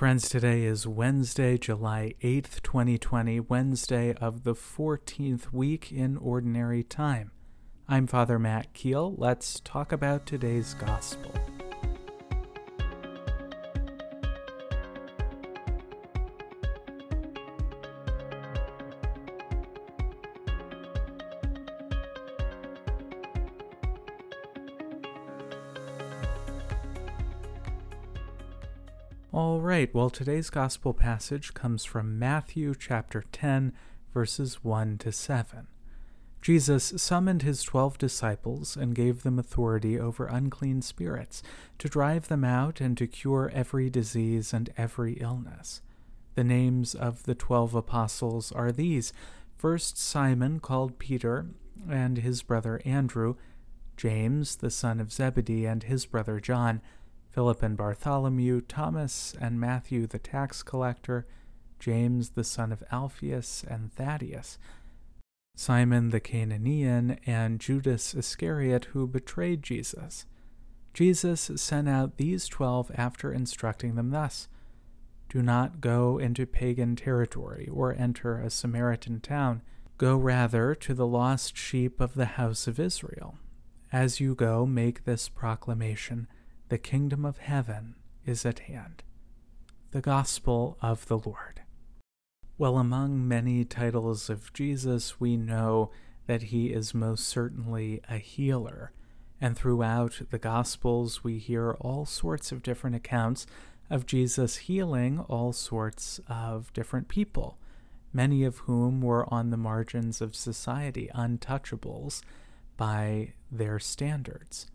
Friends, today is Wednesday, July 8th, 2020, Wednesday of the 14th week in Ordinary Time. I'm Father Matt Keel. Let's talk about today's Gospel. All right, well, today's gospel passage comes from Matthew chapter 10, verses 1 to 7. Jesus summoned his twelve disciples and gave them authority over unclean spirits to drive them out and to cure every disease and every illness. The names of the twelve apostles are these first Simon, called Peter, and his brother Andrew, James, the son of Zebedee, and his brother John. Philip and Bartholomew, Thomas and Matthew the tax collector, James the son of Alphaeus and Thaddeus, Simon the Cananean, and Judas Iscariot who betrayed Jesus. Jesus sent out these twelve after instructing them thus Do not go into pagan territory or enter a Samaritan town. Go rather to the lost sheep of the house of Israel. As you go, make this proclamation the kingdom of heaven is at hand. The Gospel of the Lord. Well, among many titles of Jesus, we know that he is most certainly a healer. And throughout the Gospels, we hear all sorts of different accounts of Jesus healing all sorts of different people, many of whom were on the margins of society, untouchables by their standards.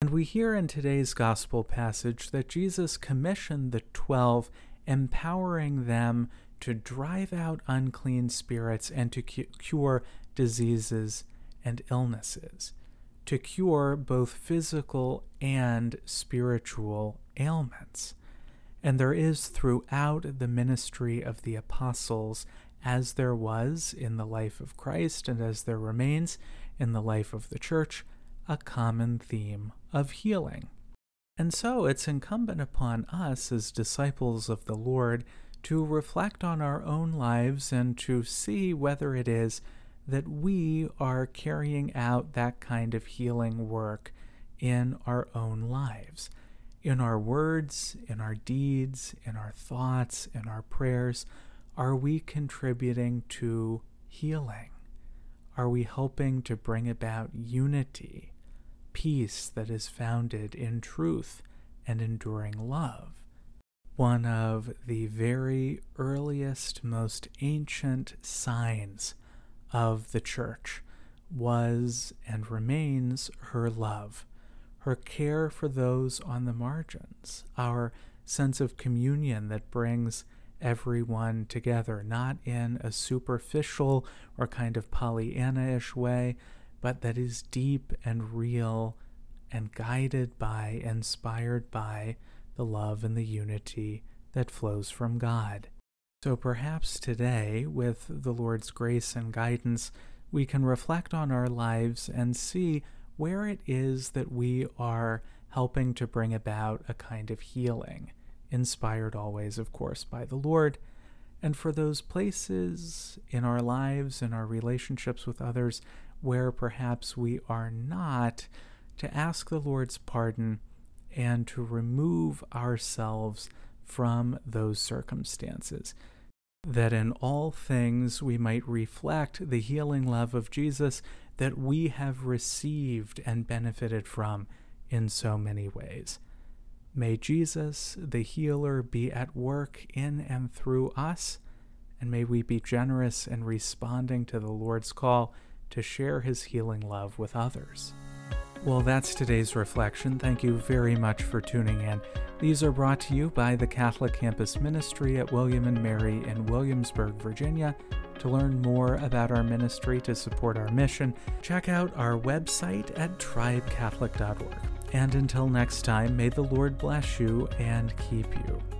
And we hear in today's gospel passage that Jesus commissioned the twelve, empowering them to drive out unclean spirits and to cure diseases and illnesses, to cure both physical and spiritual ailments. And there is throughout the ministry of the apostles, as there was in the life of Christ and as there remains in the life of the church, a common theme of healing. And so it's incumbent upon us as disciples of the Lord to reflect on our own lives and to see whether it is that we are carrying out that kind of healing work in our own lives. In our words, in our deeds, in our thoughts, in our prayers, are we contributing to healing? Are we helping to bring about unity? Peace that is founded in truth and enduring love. One of the very earliest, most ancient signs of the church was and remains her love, her care for those on the margins, our sense of communion that brings everyone together, not in a superficial or kind of Pollyanna ish way, but that is deep and real and guided by, inspired by the love and the unity that flows from God. So perhaps today, with the Lord's grace and guidance, we can reflect on our lives and see where it is that we are helping to bring about a kind of healing, inspired always, of course, by the Lord. And for those places in our lives, in our relationships with others, where perhaps we are not, to ask the Lord's pardon and to remove ourselves from those circumstances. That in all things we might reflect the healing love of Jesus that we have received and benefited from in so many ways. May Jesus, the healer, be at work in and through us, and may we be generous in responding to the Lord's call to share his healing love with others. Well, that's today's reflection. Thank you very much for tuning in. These are brought to you by the Catholic Campus Ministry at William and Mary in Williamsburg, Virginia. To learn more about our ministry to support our mission, check out our website at tribecatholic.org. And until next time, may the Lord bless you and keep you.